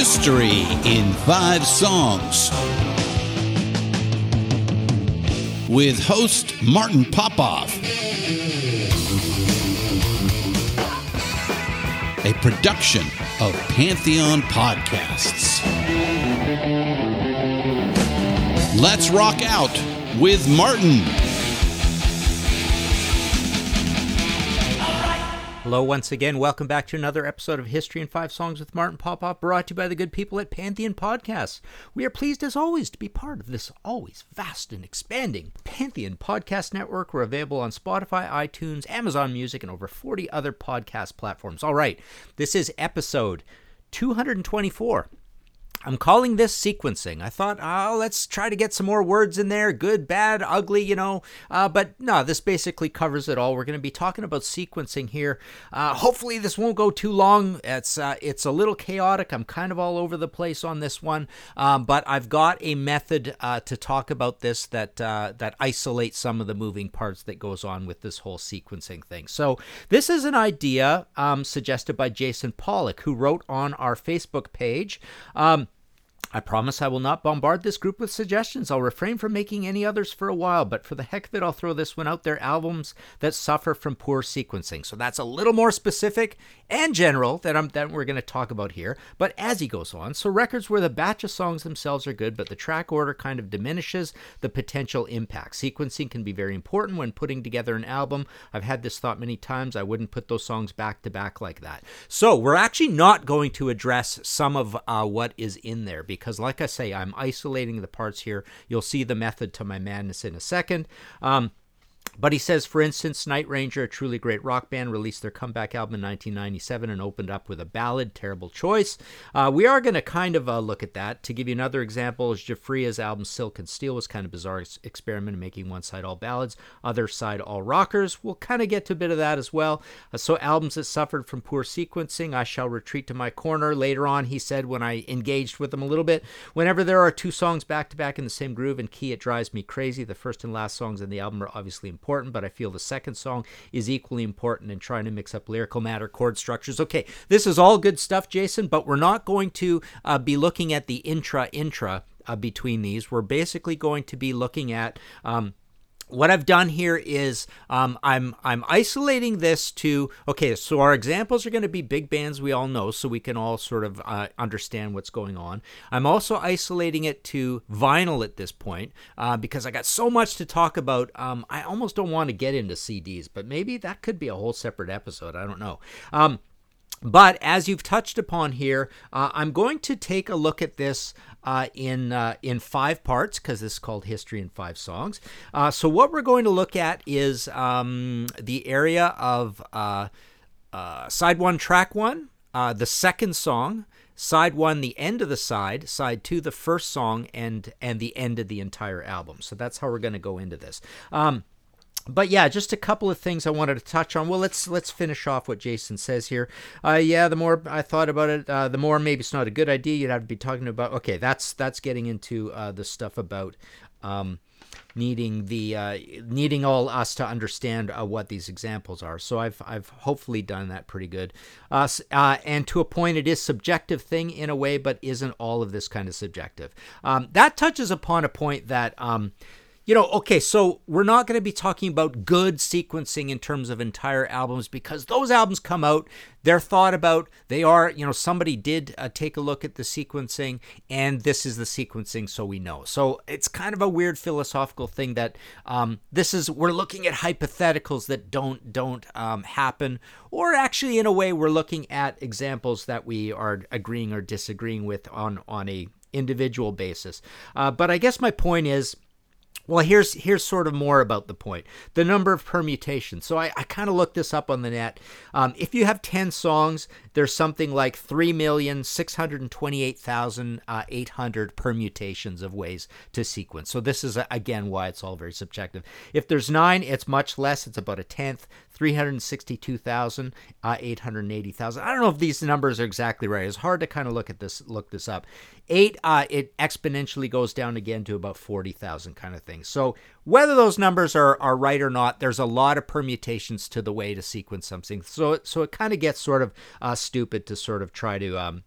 History in Five Songs. With host Martin Popoff. A production of Pantheon Podcasts. Let's rock out with Martin. Hello, once again. Welcome back to another episode of History in Five Songs with Martin Popoff, brought to you by the good people at Pantheon Podcasts. We are pleased, as always, to be part of this always vast and expanding Pantheon Podcast Network. We're available on Spotify, iTunes, Amazon Music, and over 40 other podcast platforms. All right, this is episode 224. I'm calling this sequencing. I thought, oh, let's try to get some more words in there good, bad, ugly, you know. Uh, but no, this basically covers it all. We're going to be talking about sequencing here. Uh, hopefully, this won't go too long. It's uh, it's a little chaotic. I'm kind of all over the place on this one, um, but I've got a method uh, to talk about this that uh, that isolates some of the moving parts that goes on with this whole sequencing thing. So this is an idea um, suggested by Jason Pollock, who wrote on our Facebook page. Um, I promise I will not bombard this group with suggestions. I'll refrain from making any others for a while, but for the heck of it, I'll throw this one out there albums that suffer from poor sequencing. So that's a little more specific and general that, I'm, we're going to talk about here. But as he goes on, so records where the batch of songs themselves are good, but the track order kind of diminishes the potential impact. Sequencing can be very important when putting together an album. I've had this thought many times. I wouldn't put those songs back to back like that. So we're actually not going to address some of uh, what is in there because, like I say, I'm isolating the parts here. You'll see the method to my madness in a second. Um, but he says, for instance, Night Ranger, a truly great rock band, released their comeback album in 1997 and opened up with a ballad. Terrible choice. Uh, we are going to kind of uh, look at that. To give you another example, Giuffria's album Silk and Steel was kind of bizarre experiment in making one side all ballads, other side all rockers. We'll kind of get to a bit of that as well. Uh, so albums that suffered from poor sequencing, I shall retreat to my corner. Later on, he said, when I engaged with them a little bit, whenever there are two songs back to back in the same groove and key, it drives me crazy. The first and last songs in the album are obviously important, but I feel the second song is equally important in trying to mix up lyrical matter, chord structures. Okay, this is all good stuff, Jason, but we're not going to uh, be looking at the intra intra uh, between these. We're basically going to be looking at. Um, what I've done here is um, I'm I'm isolating this to okay. So our examples are going to be big bands we all know, so we can all sort of uh, understand what's going on. I'm also isolating it to vinyl at this point uh, because I got so much to talk about. Um, I almost don't want to get into CDs, but maybe that could be a whole separate episode. I don't know. Um, but as you've touched upon here, uh, I'm going to take a look at this uh, in uh, in five parts because this is called History in Five Songs. Uh, so what we're going to look at is um, the area of uh, uh, side one, track one, the second song. Side one, the end of the side. Side two, the first song, and and the end of the entire album. So that's how we're going to go into this. Um, but yeah, just a couple of things I wanted to touch on. Well, let's let's finish off what Jason says here. Uh, yeah, the more I thought about it, uh, the more maybe it's not a good idea. You'd have to be talking about. Okay, that's that's getting into uh, the stuff about. Um, needing the uh, needing all us to understand uh, what these examples are. So I've I've hopefully done that pretty good. Uh, and to a point, it is subjective thing in a way, but isn't all of this kind of subjective? Um, that touches upon a point that. Um, you know, okay, so we're not going to be talking about good sequencing in terms of entire albums because those albums come out, they're thought about, they are, you know, somebody did uh, take a look at the sequencing and this is the sequencing, so we know. So it's kind of a weird philosophical thing that um, this is, we're looking at hypotheticals that don't, don't um, happen, or actually, in a way, we're looking at examples that we are agreeing or disagreeing with on, on a individual basis. Uh, but I guess my point is, well, here's here's sort of more about the point. The number of permutations. So I, I kind of looked this up on the net. Um, if you have 10 songs, there's something like 3,628,800 permutations of ways to sequence. So this is, again, why it's all very subjective. If there's nine, it's much less. It's about a tenth. 362,000, uh, 880,000. I don't know if these numbers are exactly right. It's hard to kind of look at this, look this up. Eight, uh, it exponentially goes down again to about 40,000 kind of thing. So whether those numbers are, are right or not, there's a lot of permutations to the way to sequence something. So, so it kind of gets sort of uh, stupid to sort of try to, um,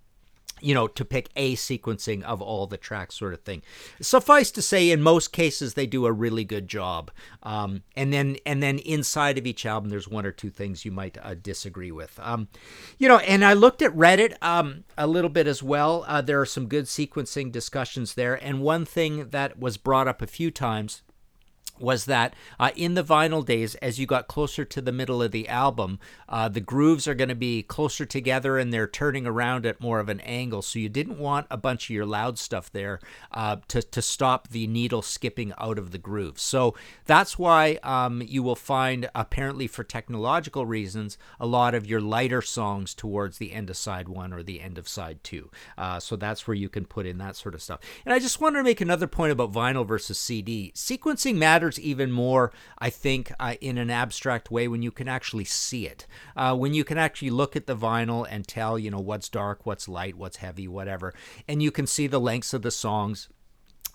you know, to pick a sequencing of all the tracks, sort of thing. Suffice to say, in most cases, they do a really good job. Um, and then, and then inside of each album, there's one or two things you might uh, disagree with. Um, you know, and I looked at Reddit um, a little bit as well. Uh, there are some good sequencing discussions there, and one thing that was brought up a few times was that uh, in the vinyl days, as you got closer to the middle of the album, uh, the grooves are going to be closer together and they're turning around at more of an angle. So you didn't want a bunch of your loud stuff there uh, to, to stop the needle skipping out of the groove. So that's why um, you will find, apparently for technological reasons, a lot of your lighter songs towards the end of side one or the end of side two. Uh, so that's where you can put in that sort of stuff. And I just wanted to make another point about vinyl versus CD. Sequencing matters matters even more, I think, uh, in an abstract way when you can actually see it. Uh, when you can actually look at the vinyl and tell, you know, what's dark, what's light, what's heavy, whatever. And you can see the lengths of the songs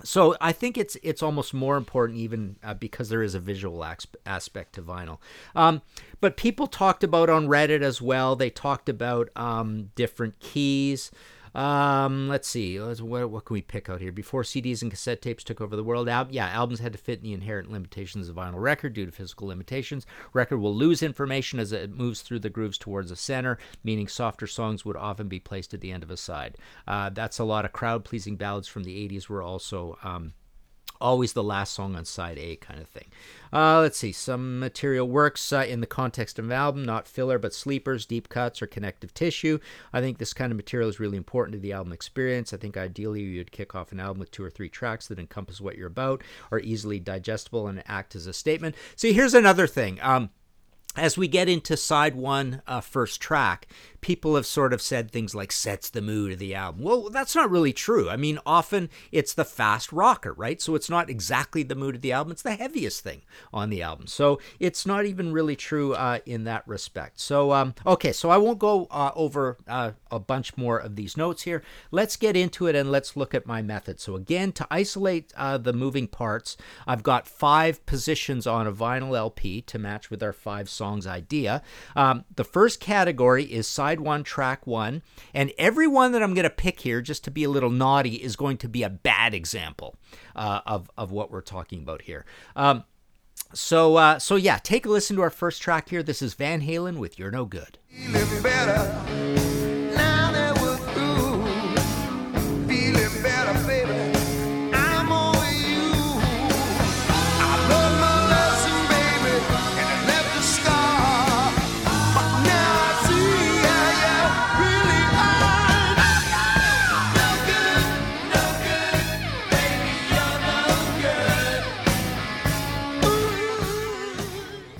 so I think it's it's almost more important even uh, because there is a visual aspect to vinyl. Um, but people talked about on Reddit as well. They talked about um, different keys. Um, let's see. Let's, what, what can we pick out here? Before CDs and cassette tapes took over the world, al- yeah, albums had to fit in the inherent limitations of vinyl record due to physical limitations. Record will lose information as it moves through the grooves towards the center, meaning softer songs would often be placed at the end of a side. Uh, that's a lot of crowd pleasing ballads from the 80s were also. Um, always the last song on side A kind of thing. Uh, let's see. Some material works uh, in the context of an album, not filler, but sleepers, deep cuts, or connective tissue. I think this kind of material is really important to the album experience. I think ideally you'd kick off an album with two or three tracks that encompass what you're about, are easily digestible, and act as a statement. See, here's another thing. Um, as we get into side one, uh, first track, people have sort of said things like sets the mood of the album. Well, that's not really true. I mean, often it's the fast rocker, right? So it's not exactly the mood of the album, it's the heaviest thing on the album. So it's not even really true uh, in that respect. So, um, okay, so I won't go uh, over uh, a bunch more of these notes here. Let's get into it and let's look at my method. So, again, to isolate uh, the moving parts, I've got five positions on a vinyl LP to match with our five songs idea. Um, the first category is side one, track one. And every one that I'm going to pick here, just to be a little naughty, is going to be a bad example uh, of, of what we're talking about here. Um, so, uh, so yeah, take a listen to our first track here. This is Van Halen with You're No Good.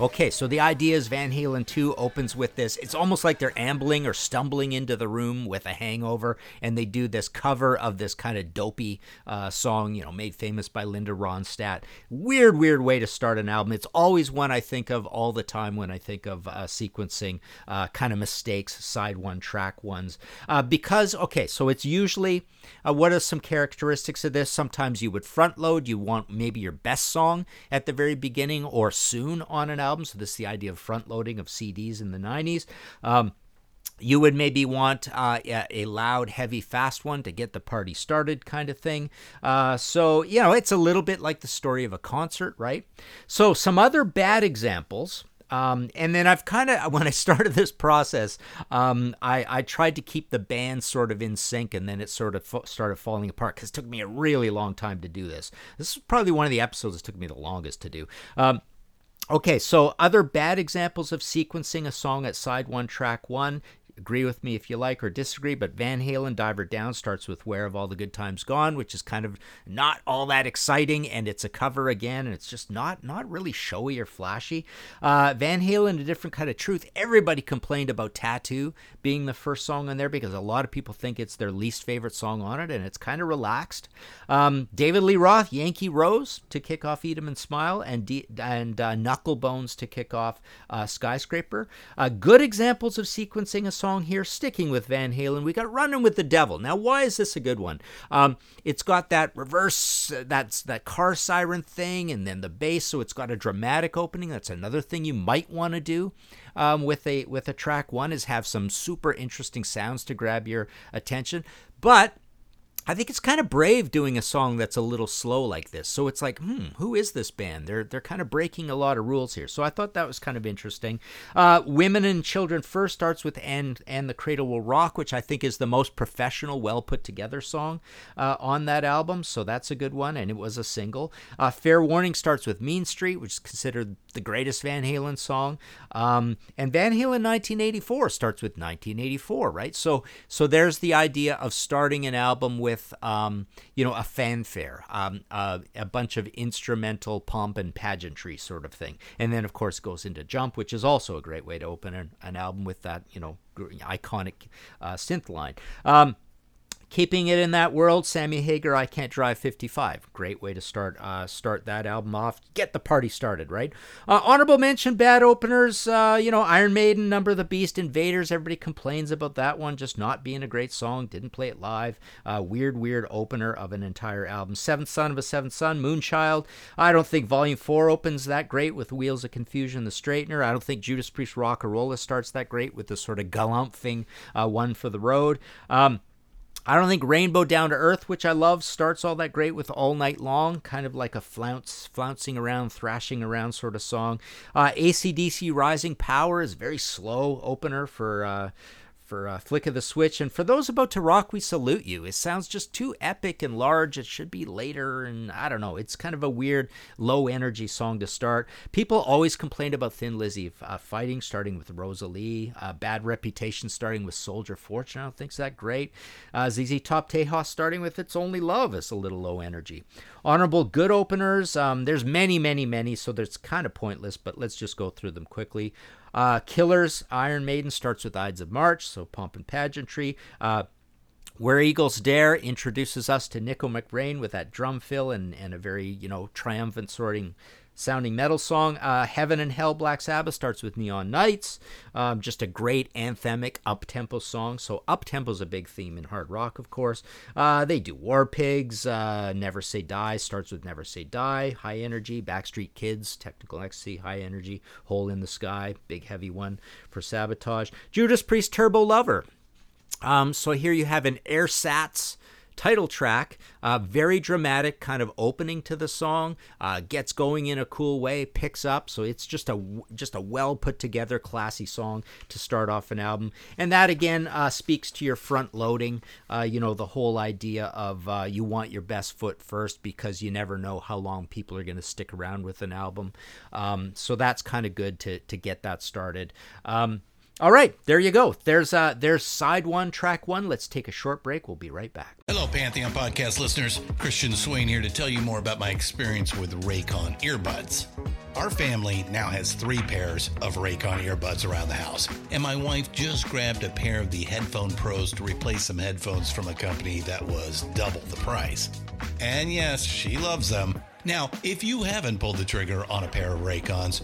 Okay, so the idea is Van Halen 2 opens with this. It's almost like they're ambling or stumbling into the room with a hangover, and they do this cover of this kind of dopey uh, song, you know, made famous by Linda Ronstadt. Weird, weird way to start an album. It's always one I think of all the time when I think of uh, sequencing uh, kind of mistakes, side one, track ones. Uh, because, okay, so it's usually, uh, what are some characteristics of this? Sometimes you would front load, you want maybe your best song at the very beginning or soon on an album album. So this is the idea of front loading of CDs in the 90s. Um, you would maybe want uh, a loud, heavy, fast one to get the party started, kind of thing. Uh, so, you know, it's a little bit like the story of a concert, right? So, some other bad examples. Um, and then I've kind of, when I started this process, um, I, I tried to keep the band sort of in sync, and then it sort of fo- started falling apart because it took me a really long time to do this. This is probably one of the episodes that took me the longest to do. Um, Okay, so other bad examples of sequencing a song at side one, track one. Agree with me if you like or disagree, but Van Halen Diver Down starts with Where Have All the Good Times Gone, which is kind of not all that exciting, and it's a cover again, and it's just not not really showy or flashy. Uh, Van Halen, A Different Kind of Truth, everybody complained about Tattoo being the first song on there because a lot of people think it's their least favorite song on it, and it's kind of relaxed. Um, David Lee Roth, Yankee Rose to kick off Eat 'em and Smile, and, D- and uh, Knuckle Bones to kick off uh, Skyscraper. Uh, good examples of sequencing a song song here, sticking with Van Halen, we got Running with the Devil. Now, why is this a good one? Um, it's got that reverse, uh, that's that car siren thing, and then the bass, so it's got a dramatic opening. That's another thing you might want to do um, with a with a track one is have some super interesting sounds to grab your attention. But I think it's kind of brave doing a song that's a little slow like this. So it's like, hmm, who is this band? They're they're kind of breaking a lot of rules here. So I thought that was kind of interesting. Uh, Women and Children First starts with "And and the Cradle Will Rock," which I think is the most professional, well put together song uh, on that album. So that's a good one, and it was a single. Uh, Fair Warning starts with "Mean Street," which is considered the greatest Van Halen song. Um, and Van Halen 1984 starts with 1984, right? So so there's the idea of starting an album with um, you know a fanfare, um, uh, a bunch of instrumental pomp and pageantry sort of thing, and then of course goes into Jump, which is also a great way to open an, an album with that you know iconic uh, synth line. Um, Keeping it in that world, Sammy Hagar, I Can't Drive 55. Great way to start uh, start that album off. Get the party started, right? Uh, honorable mention, bad openers. Uh, you know, Iron Maiden, Number of the Beast, Invaders. Everybody complains about that one just not being a great song. Didn't play it live. Uh, weird, weird opener of an entire album. Seventh Son of a Seventh Son, Moonchild. I don't think Volume 4 opens that great with Wheels of Confusion, The Straightener. I don't think Judas Priest Rock-A-Rolla starts that great with the sort of galumphing uh, one for the road. Um, I don't think Rainbow Down to Earth, which I love, starts all that great with All Night Long, kind of like a flounce, flouncing around, thrashing around sort of song. Uh, ACDC Rising Power is very slow opener for uh, for uh, Flick of the Switch. And for those about to rock, we salute you. It sounds just too epic and large. It should be later. And I don't know. It's kind of a weird, low energy song to start. People always complained about Thin Lizzy uh, fighting, starting with Rosalie. Uh, bad reputation, starting with Soldier Fortune. I don't think it's that great. Uh, ZZ Top Tejas starting with It's Only Love is a little low energy. Honorable good openers. Um, there's many, many, many. So that's kind of pointless, but let's just go through them quickly. Uh, Killers, Iron Maiden starts with Ides of March, so pomp and pageantry. Uh, where Eagles Dare introduces us to Nicko McBrain with that drum fill and, and a very, you know, triumphant sorting sounding metal song. Uh, Heaven and Hell, Black Sabbath starts with Neon Nights. Um, just a great anthemic up tempo song. So up tempo is a big theme in hard rock, of course. Uh, they do War Pigs. Uh, Never Say Die starts with Never Say Die. High Energy. Backstreet Kids. Technical Ecstasy. High Energy. Hole in the Sky. Big heavy one for Sabotage. Judas Priest Turbo Lover. Um, so here you have an Airsats title track, uh, very dramatic kind of opening to the song, uh, gets going in a cool way, picks up. So it's just a just a well put together, classy song to start off an album, and that again uh, speaks to your front loading. Uh, you know the whole idea of uh, you want your best foot first because you never know how long people are going to stick around with an album. Um, so that's kind of good to to get that started. Um, all right, there you go. There's uh there's side one, track one. Let's take a short break. We'll be right back. Hello, Pantheon podcast listeners. Christian Swain here to tell you more about my experience with Raycon earbuds. Our family now has three pairs of Raycon earbuds around the house, and my wife just grabbed a pair of the Headphone Pros to replace some headphones from a company that was double the price. And yes, she loves them. Now, if you haven't pulled the trigger on a pair of Raycons,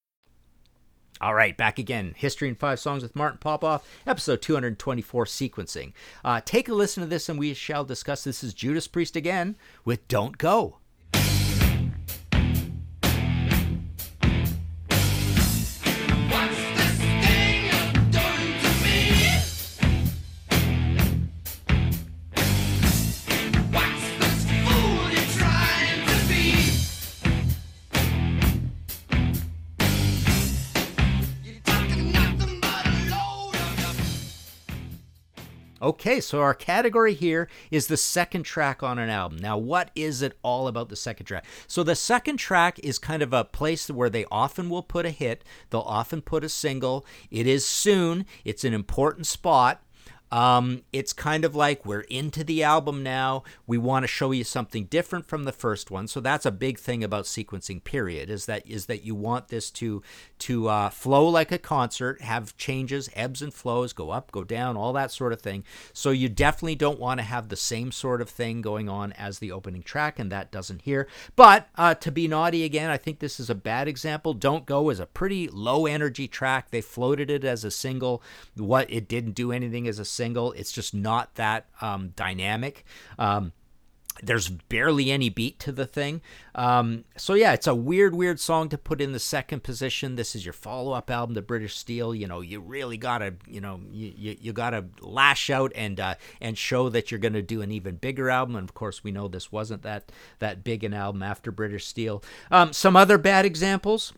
All right, back again. History in Five Songs with Martin Popoff, episode 224, sequencing. Uh, take a listen to this and we shall discuss. This is Judas Priest again with Don't Go. Okay, so our category here is the second track on an album. Now, what is it all about the second track? So, the second track is kind of a place where they often will put a hit, they'll often put a single. It is soon, it's an important spot. Um, it's kind of like we're into the album now. We want to show you something different from the first one. So that's a big thing about sequencing. Period is that is that you want this to to uh, flow like a concert, have changes, ebbs and flows, go up, go down, all that sort of thing. So you definitely don't want to have the same sort of thing going on as the opening track, and that doesn't here. But uh, to be naughty again, I think this is a bad example. Don't go is a pretty low energy track. They floated it as a single. What it didn't do anything as a single. It's just not that um, dynamic. Um, there's barely any beat to the thing. Um, so yeah, it's a weird, weird song to put in the second position. This is your follow-up album to British Steel. You know, you really gotta, you know, you, you, you gotta lash out and uh, and show that you're gonna do an even bigger album. And of course, we know this wasn't that that big an album after British Steel. Um, some other bad examples.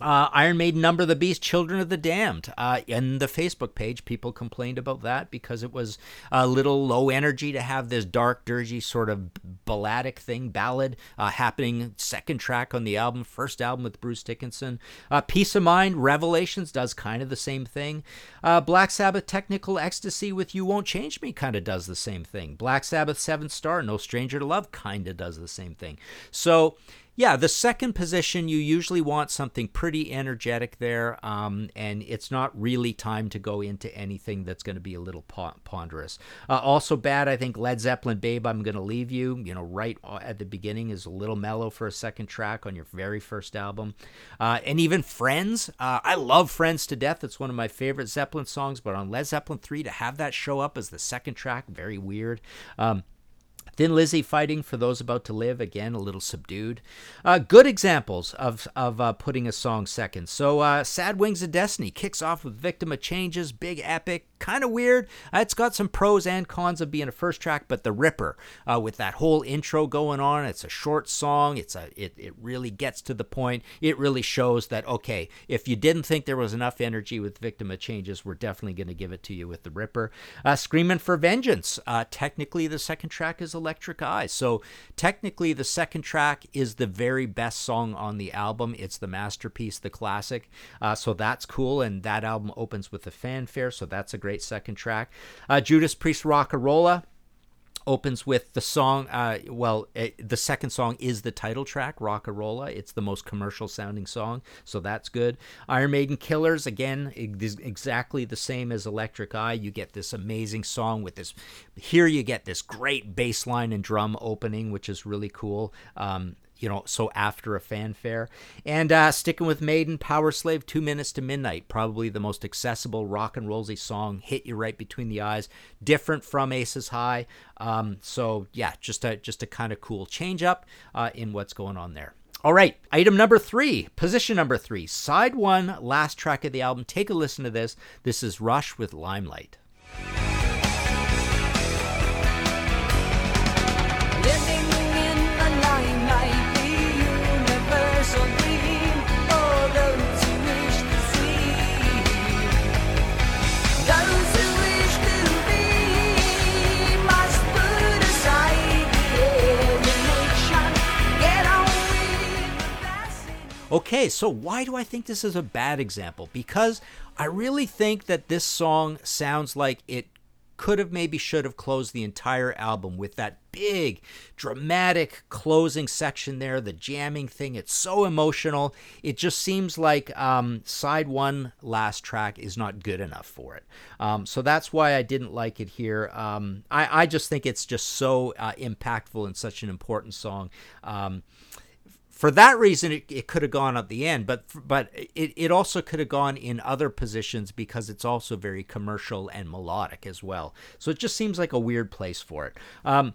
Uh, Iron Maiden Number of the Beast, Children of the Damned. Uh, in the Facebook page, people complained about that because it was a little low energy to have this dark, dirgy sort of balladic thing, ballad, uh, happening second track on the album, first album with Bruce Dickinson. Uh, Piece of Mind, Revelations does kind of the same thing. Uh, Black Sabbath, Technical Ecstasy with You Won't Change Me kind of does the same thing. Black Sabbath, Seventh Star, No Stranger to Love kind of does the same thing. So, yeah, the second position, you usually want something pretty energetic there, um, and it's not really time to go into anything that's going to be a little ponderous. Uh, also, bad, I think Led Zeppelin Babe, I'm going to Leave You, you know, right at the beginning is a little mellow for a second track on your very first album. Uh, and even Friends, uh, I love Friends to death. It's one of my favorite Zeppelin songs, but on Led Zeppelin 3, to have that show up as the second track, very weird. Um, Thin Lizzy fighting for those about to live, again, a little subdued. Uh, good examples of, of uh, putting a song second. So, uh, Sad Wings of Destiny kicks off with Victim of Changes, big epic, kind of weird. Uh, it's got some pros and cons of being a first track, but the Ripper, uh, with that whole intro going on, it's a short song. It's a it, it really gets to the point. It really shows that okay, if you didn't think there was enough energy with Victim of Changes, we're definitely going to give it to you with the Ripper. Uh, Screaming for Vengeance. Technically, the second track is Electric Eyes, so technically the second track is the very best song on the album. It's the masterpiece, the classic. Uh, so that's cool, and that album opens with a fanfare, so that's a great second track. Uh, Judas Priest Rocka Rolla opens with the song uh, well it, the second song is the title track rocka rolla. It's the most commercial sounding song so that's good. Iron maiden killers again exactly the same as electric eye. You get this amazing song with this here you get this great bass line and drum opening which is really cool. Um, you know, so after a fanfare. And uh, sticking with Maiden, Powerslave, Two Minutes to Midnight, probably the most accessible rock and rollsy song, hit you right between the eyes, different from Aces High. Um, so yeah, just a just a kind of cool change up uh, in what's going on there. All right, item number three, position number three, side one, last track of the album. Take a listen to this. This is Rush with Limelight. Okay, so why do I think this is a bad example? Because I really think that this song sounds like it could have maybe should have closed the entire album with that big dramatic closing section there the jamming thing. It's so emotional. It just seems like um, side one last track is not good enough for it. Um, so that's why i didn't like it here. Um, I, I, just think it's just so uh, impactful and such an important song. Um, for that reason, it, it could have gone at the end, but but it, it also could have gone in other positions because it's also very commercial and melodic as well. So it just seems like a weird place for it. Um,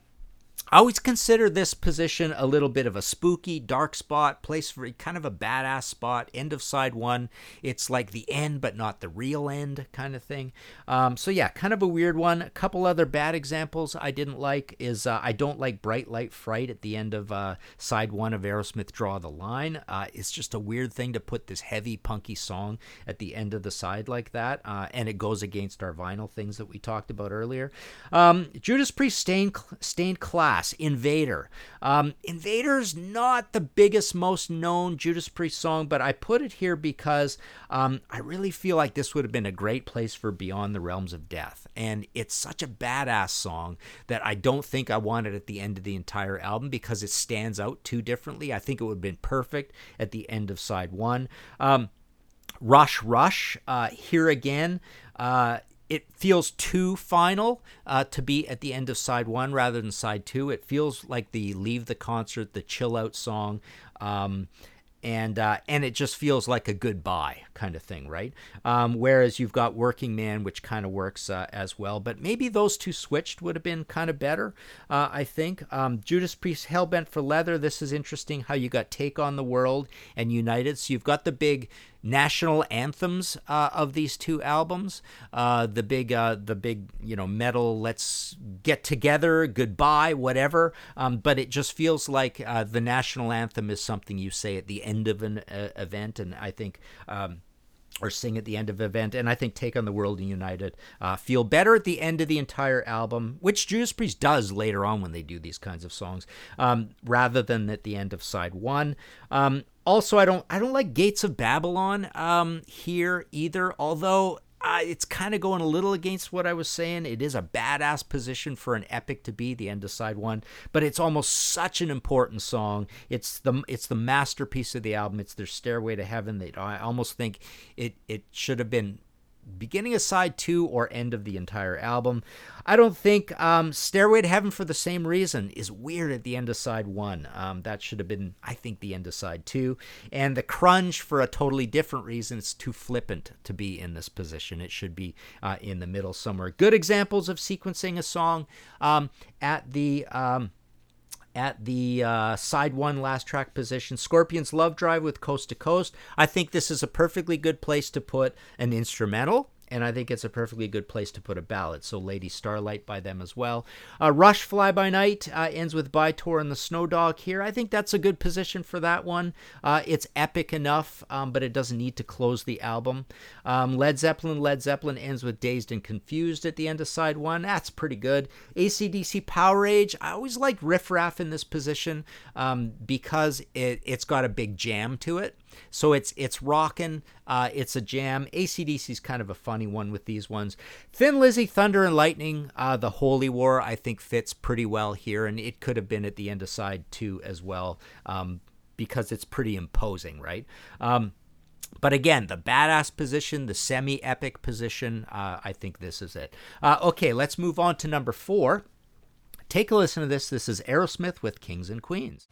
I always consider this position a little bit of a spooky, dark spot, place for kind of a badass spot. End of side one. It's like the end, but not the real end kind of thing. Um, so, yeah, kind of a weird one. A couple other bad examples I didn't like is uh, I don't like Bright Light Fright at the end of uh, side one of Aerosmith Draw the Line. Uh, it's just a weird thing to put this heavy, punky song at the end of the side like that. Uh, and it goes against our vinyl things that we talked about earlier. Um, Judas Priest Stained, Stained Class. Invader. Um, Invader's not the biggest, most known Judas Priest song, but I put it here because um, I really feel like this would have been a great place for Beyond the Realms of Death. And it's such a badass song that I don't think I want it at the end of the entire album because it stands out too differently. I think it would have been perfect at the end of side one. Um, Rush Rush, uh, here again. Uh, it feels too final uh, to be at the end of side one rather than side two. It feels like the leave the concert, the chill out song. Um, and uh, and it just feels like a goodbye kind of thing, right? Um, whereas you've got Working Man, which kind of works uh, as well, but maybe those two switched would have been kind of better. Uh, I think um, Judas Priest, Hellbent for Leather. This is interesting how you got Take on the World and United. So you've got the big national anthems uh, of these two albums. Uh, the big, uh, the big, you know, metal. Let's get together. Goodbye, whatever. Um, but it just feels like uh, the national anthem is something you say at the end of an uh, event, and I think. Um, or sing at the end of the event, and I think "Take on the World" and "United" uh, feel better at the end of the entire album, which Judas Priest does later on when they do these kinds of songs, um, rather than at the end of side one. Um, also, I don't I don't like Gates of Babylon um, here either. Although it's kind of going a little against what I was saying. It is a badass position for an epic to be the end of side one, but it's almost such an important song. It's the it's the masterpiece of the album. It's their Stairway to Heaven. They I almost think it it should have been beginning of side two or end of the entire album. I don't think um, Stairway to Heaven for the same reason is weird at the end of side one. Um, that should have been, I think, the end of side two. And the Crunge for a totally different reason. It's too flippant to be in this position. It should be uh, in the middle somewhere. Good examples of sequencing a song um, at the. Um, at the uh, side one last track position. Scorpions Love Drive with Coast to Coast. I think this is a perfectly good place to put an instrumental and I think it's a perfectly good place to put a ballad. So Lady Starlight by them as well. Uh, Rush Fly By Night uh, ends with By-Tor and the Snow Dog here. I think that's a good position for that one. Uh, it's epic enough, um, but it doesn't need to close the album. Um, Led Zeppelin, Led Zeppelin ends with Dazed and Confused at the end of side one. That's pretty good. ACDC Power Powerage, I always like Riff Raff in this position um, because it, it's got a big jam to it. So it's it's rocking. Uh, it's a jam. ACDC is kind of a funny one with these ones. Thin Lizzy, Thunder and Lightning, uh, the Holy War, I think fits pretty well here, and it could have been at the end of side two as well, um, because it's pretty imposing, right? Um, but again, the badass position, the semi epic position, uh, I think this is it. Uh, okay, let's move on to number four. Take a listen to this. This is Aerosmith with Kings and Queens.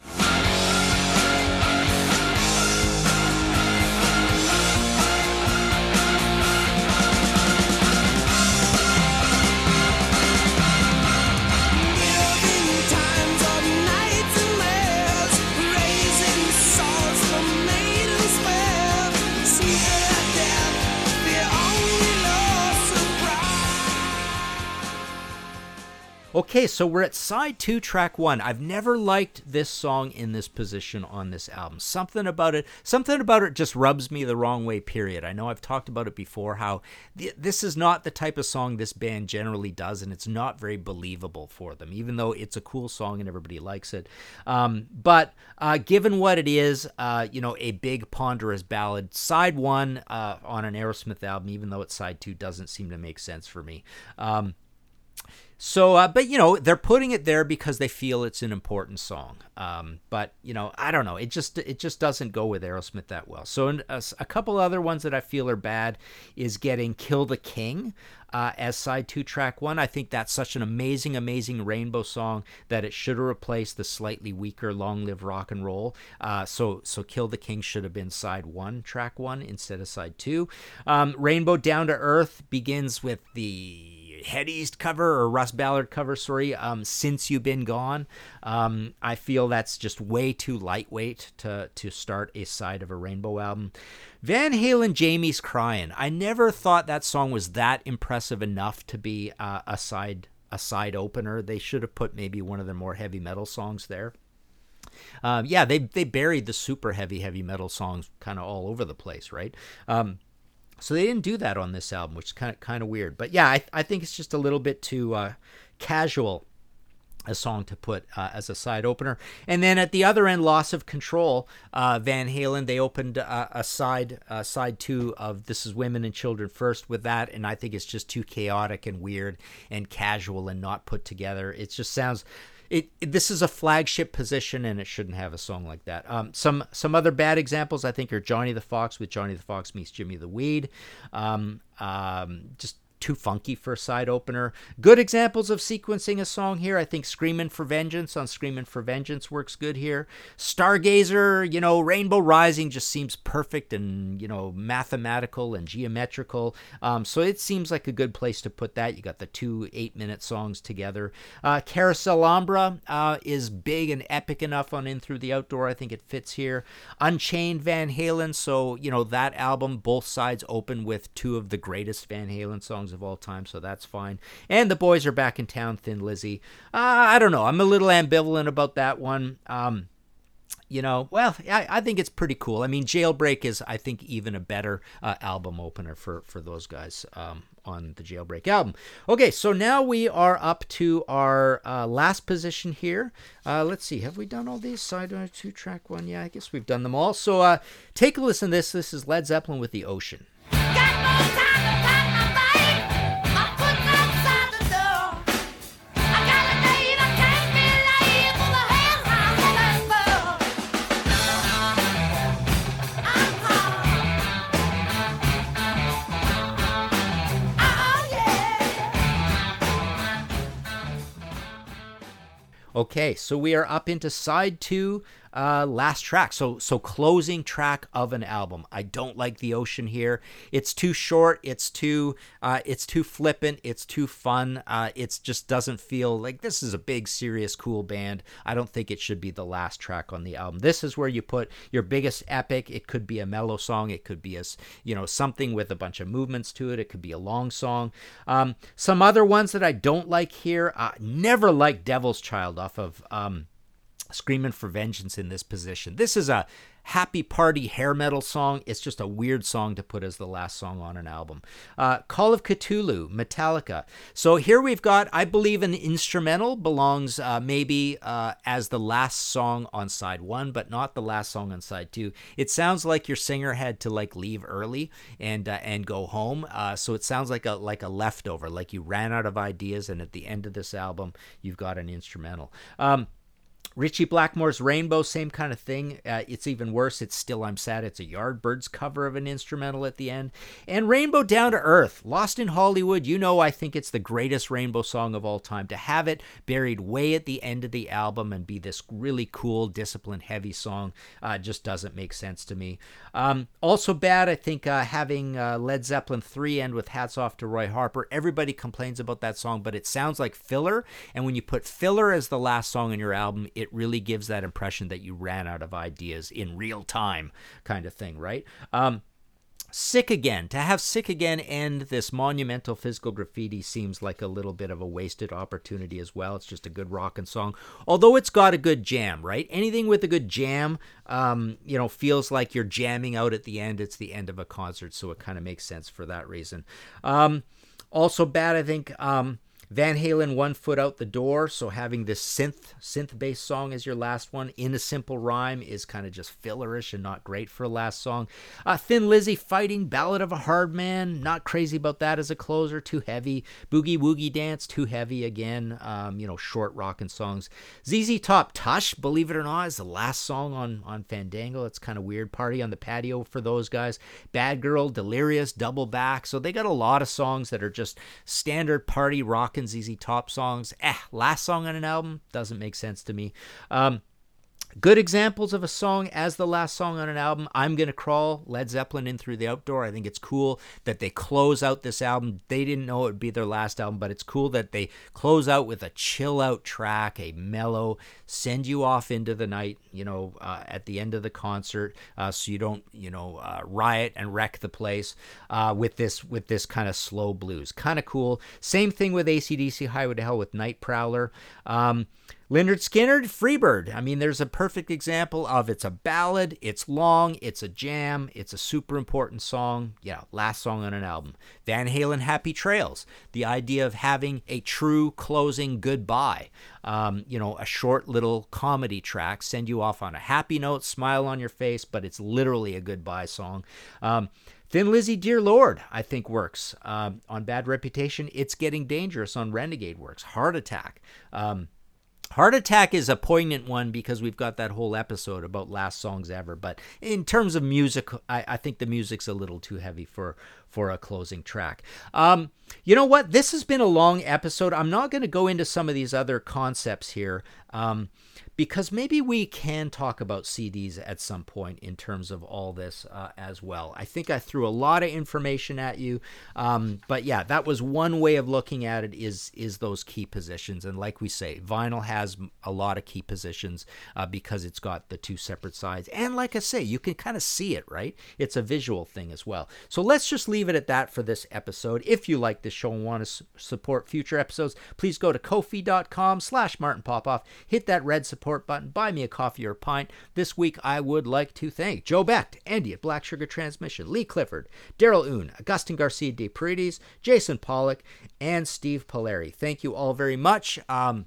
Okay, so we're at side two, track one. I've never liked this song in this position on this album. Something about it, something about it just rubs me the wrong way. Period. I know I've talked about it before. How th- this is not the type of song this band generally does, and it's not very believable for them. Even though it's a cool song and everybody likes it, um, but uh, given what it is, uh, you know, a big ponderous ballad, side one uh, on an Aerosmith album, even though it's side two, doesn't seem to make sense for me. Um, so, uh, but you know, they're putting it there because they feel it's an important song. Um, but you know, I don't know. It just it just doesn't go with Aerosmith that well. So, a, uh, a, couple other ones that I feel are bad is getting "Kill the King" uh, as side two, track one. I think that's such an amazing, amazing Rainbow song that it should have replaced the slightly weaker "Long Live Rock and Roll." Uh, so, so "Kill the King" should have been side one, track one instead of side two. Um, Rainbow Down to Earth begins with the Head East cover or Russ Ballard cover, sorry, um, Since You've Been Gone. Um, I feel that's just way too lightweight to, to start a side of a Rainbow album. Van Halen, Jamie's Crying. I never thought that song was that impressive enough to be uh, a side a side opener. They should have put maybe one of the more heavy metal songs there. Um, yeah, they they buried the super heavy heavy metal songs kind of all over the place, right? Um, so they didn't do that on this album, which is kind of kind of weird. But yeah, I, I think it's just a little bit too uh, casual a song to put uh, as a side opener. And then at the other end, Loss of Control, uh, Van Halen, they opened uh, a side uh, side two of This Is Women and Children First with that, and I think it's just too chaotic and weird and casual and not put together. It just sounds it, it, this is a flagship position and it shouldn't have a song like that. Um, some some other bad examples I think are Johnny the Fox with Johnny the Fox meets Jimmy the Weed. Um, um, just too funky for a side opener. Good examples of sequencing a song here. I think Screaming for Vengeance on Screaming for Vengeance works good here. Stargazer, you know, Rainbow Rising just seems perfect and, you know, mathematical and geometrical. Um, so it seems like a good place to put that. You got the two eight minute songs together. Uh, Carouselambra uh, is big and epic enough on In Through the Outdoor. I think it fits here. Unchained Van Halen. So, you know, that album, both sides open with two of the greatest Van Halen songs songs of all time, so that's fine. And the boys are back in town, Thin Lizzy. Uh, I don't know. I'm a little ambivalent about that one. Um, you know, well, I, I think it's pretty cool. I mean, Jailbreak is, I think, even a better uh, album opener for for those guys um, on the Jailbreak album. Okay, so now we are up to our uh, last position here. Uh, let's see, have we done all these side two track one? Yeah, I guess we've done them all. So uh, take a listen to this. This is Led Zeppelin with the Ocean. Okay, so we are up into side two uh, last track. So so closing track of an album. I don't like the ocean here. It's too short. It's too uh, it's too flippant. It's too fun. Uh, it just doesn't feel like this is a big, serious, cool band. I don't think it should be the last track on the album. This is where you put your biggest epic. It could be a mellow song. It could be a you know something with a bunch of movements to it. It could be a long song. Um, some other ones that I don't like here. Uh, never liked Devil's Child off of. Um, Screaming for Vengeance in this position. This is a happy party hair metal song. It's just a weird song to put as the last song on an album. Uh, Call of Ktulu, Metallica. So here we've got, I believe, an instrumental belongs uh, maybe uh, as the last song on side one, but not the last song on side two. It sounds like your singer had to like leave early and uh, and go home. Uh, so it sounds like a like a leftover, like you ran out of ideas, and at the end of this album, you've got an instrumental. Um, Ritchie Blackmore's Rainbow, same kind of thing. Uh, it's even worse. It's Still I'm Sad. It's a Yardbirds cover of an instrumental at the end. And Rainbow Down to Earth, Lost in Hollywood. You know, I think it's the greatest Rainbow song of all time. To have it buried way at the end of the album and be this really cool, disciplined, heavy song uh, just doesn't make sense to me. Um, also bad, I think, uh, having uh, Led Zeppelin 3 end with Hats Off to Roy Harper. Everybody complains about that song, but it sounds like filler. And when you put filler as the last song in your album, it really gives that impression that you ran out of ideas in real time, kind of thing, right? Um, Sick Again. To have Sick Again end this monumental physical graffiti seems like a little bit of a wasted opportunity as well. It's just a good rockin' song. Although it's got a good jam, right? Anything with a good jam, um, you know, feels like you're jamming out at the end. It's the end of a concert, so it kind of makes sense for that reason. Um, also bad, I think. Um, Van Halen, One Foot Out the Door. So having this synth synth based song as your last one in a simple rhyme is kind of just fillerish and not great for a last song. Uh, Thin Lizzy, Fighting, Ballad of a Hard Man. Not crazy about that as a closer. Too heavy. Boogie Woogie Dance, too heavy again. Um, you know, short rockin' songs. ZZ Top, Tush, believe it or not, is the last song on on Fandango. It's kind of weird. Party on the Patio for those guys. Bad Girl, Delirious, Double Back. So they got a lot of songs that are just standard party rockin' ZZ Top songs. Eh, last song on an album doesn't make sense to me. Um, Good examples of a song as the last song on an album. I'm Gonna Crawl, Led Zeppelin in Through the Out Door. I think it's cool that they close out this album. They didn't know it would be their last album, but it's cool that they close out with a chill out track, a mellow, send you off into the night, you know, uh, at the end of the concert, uh, so you don't, you know, uh, riot and wreck the place uh, with this with this kind of slow blues. Kind of cool. Same thing with ACDC Highway to Hell with Night Prowler. Um, Lynyrd Skynyrd, Freebird. I mean, there's a perfect example of it's a ballad, it's long, it's a jam, it's a super important song. Yeah, last song on an album. Van Halen, Happy Trails. The idea of having a true closing goodbye. Um, you know, a short little comedy track, send you off on a happy note, smile on your face, but it's literally a goodbye song. Um, Thin Lizzy, Dear Lord, I think works. Um, on Bad Reputation, It's Getting Dangerous on Renegade works. Heart Attack. Um, Heart Attack is a poignant one because we've got that whole episode about last songs ever. But in terms of music, I, I think the music's a little too heavy for for a closing track. Um, you know what? This has been a long episode. I'm not going to go into some of these other concepts here. Um, because maybe we can talk about CDs at some point in terms of all this uh, as well. I think I threw a lot of information at you, um, but yeah, that was one way of looking at it. Is is those key positions? And like we say, vinyl has a lot of key positions uh, because it's got the two separate sides, and like I say, you can kind of see it, right? It's a visual thing as well. So let's just leave it at that for this episode. If you like this show and want to su- support future episodes, please go to kofi.com/slash Martin Popoff. Hit that red support button, buy me a coffee or a pint. This week, I would like to thank Joe Becht, Andy at Black Sugar Transmission, Lee Clifford, Daryl Oon, Augustin Garcia de Paredes, Jason Pollock, and Steve Polari. Thank you all very much. Um,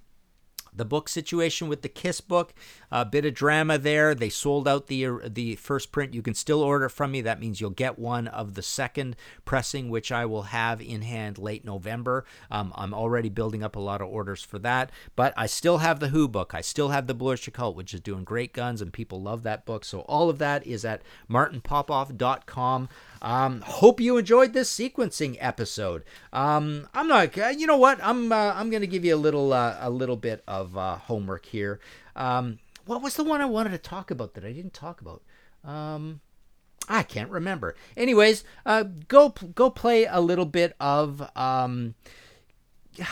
the book situation with the Kiss book, a bit of drama there. They sold out the the first print. You can still order from me. That means you'll get one of the second pressing, which I will have in hand late November. Um, I'm already building up a lot of orders for that, but I still have the Who book. I still have the Blue Cult, which is doing great guns, and people love that book. So all of that is at martinpopoff.com. Um, hope you enjoyed this sequencing episode. Um, I'm not, uh, you know what? I'm uh, I'm gonna give you a little uh, a little bit of uh, homework here. Um, what was the one I wanted to talk about that I didn't talk about? Um, I can't remember. Anyways, uh, go go play a little bit of um,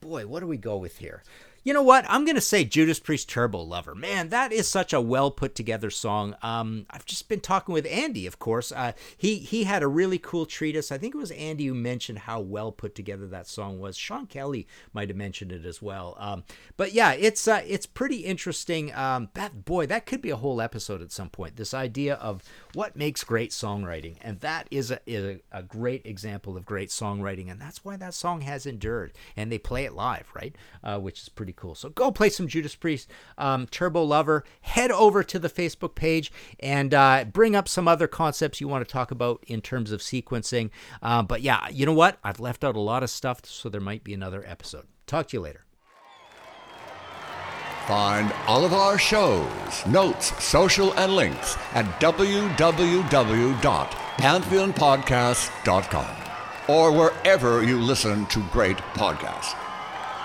boy, what do we go with here? You know what? I'm to say Judas Priest Turbo Lover. Man, that is such a well put together song. Um, I've just been talking with Andy, of course. Uh, he he had a really cool treatise. I think it was Andy who mentioned how well put together that song was. Sean Kelly might have mentioned it as well. Um, but yeah, it's uh, it's pretty interesting. Um, that boy, that could be a whole episode at some point. This idea of what makes great songwriting, and that is a, is a, a great example of great songwriting, and that's why that song has endured. And they play it live, right? Uh, which is pretty cool. So go play some Judas Priest, um, Turbo Lover. Head over to the Facebook page and uh, bring up some other concepts you want to talk about in terms of sequencing. Uh, but yeah, you know what? I've left out a lot of stuff, so there might be another episode. Talk to you later. Find all of our shows, notes, social, and links at www.pantheonpodcast.com or wherever you listen to great podcasts.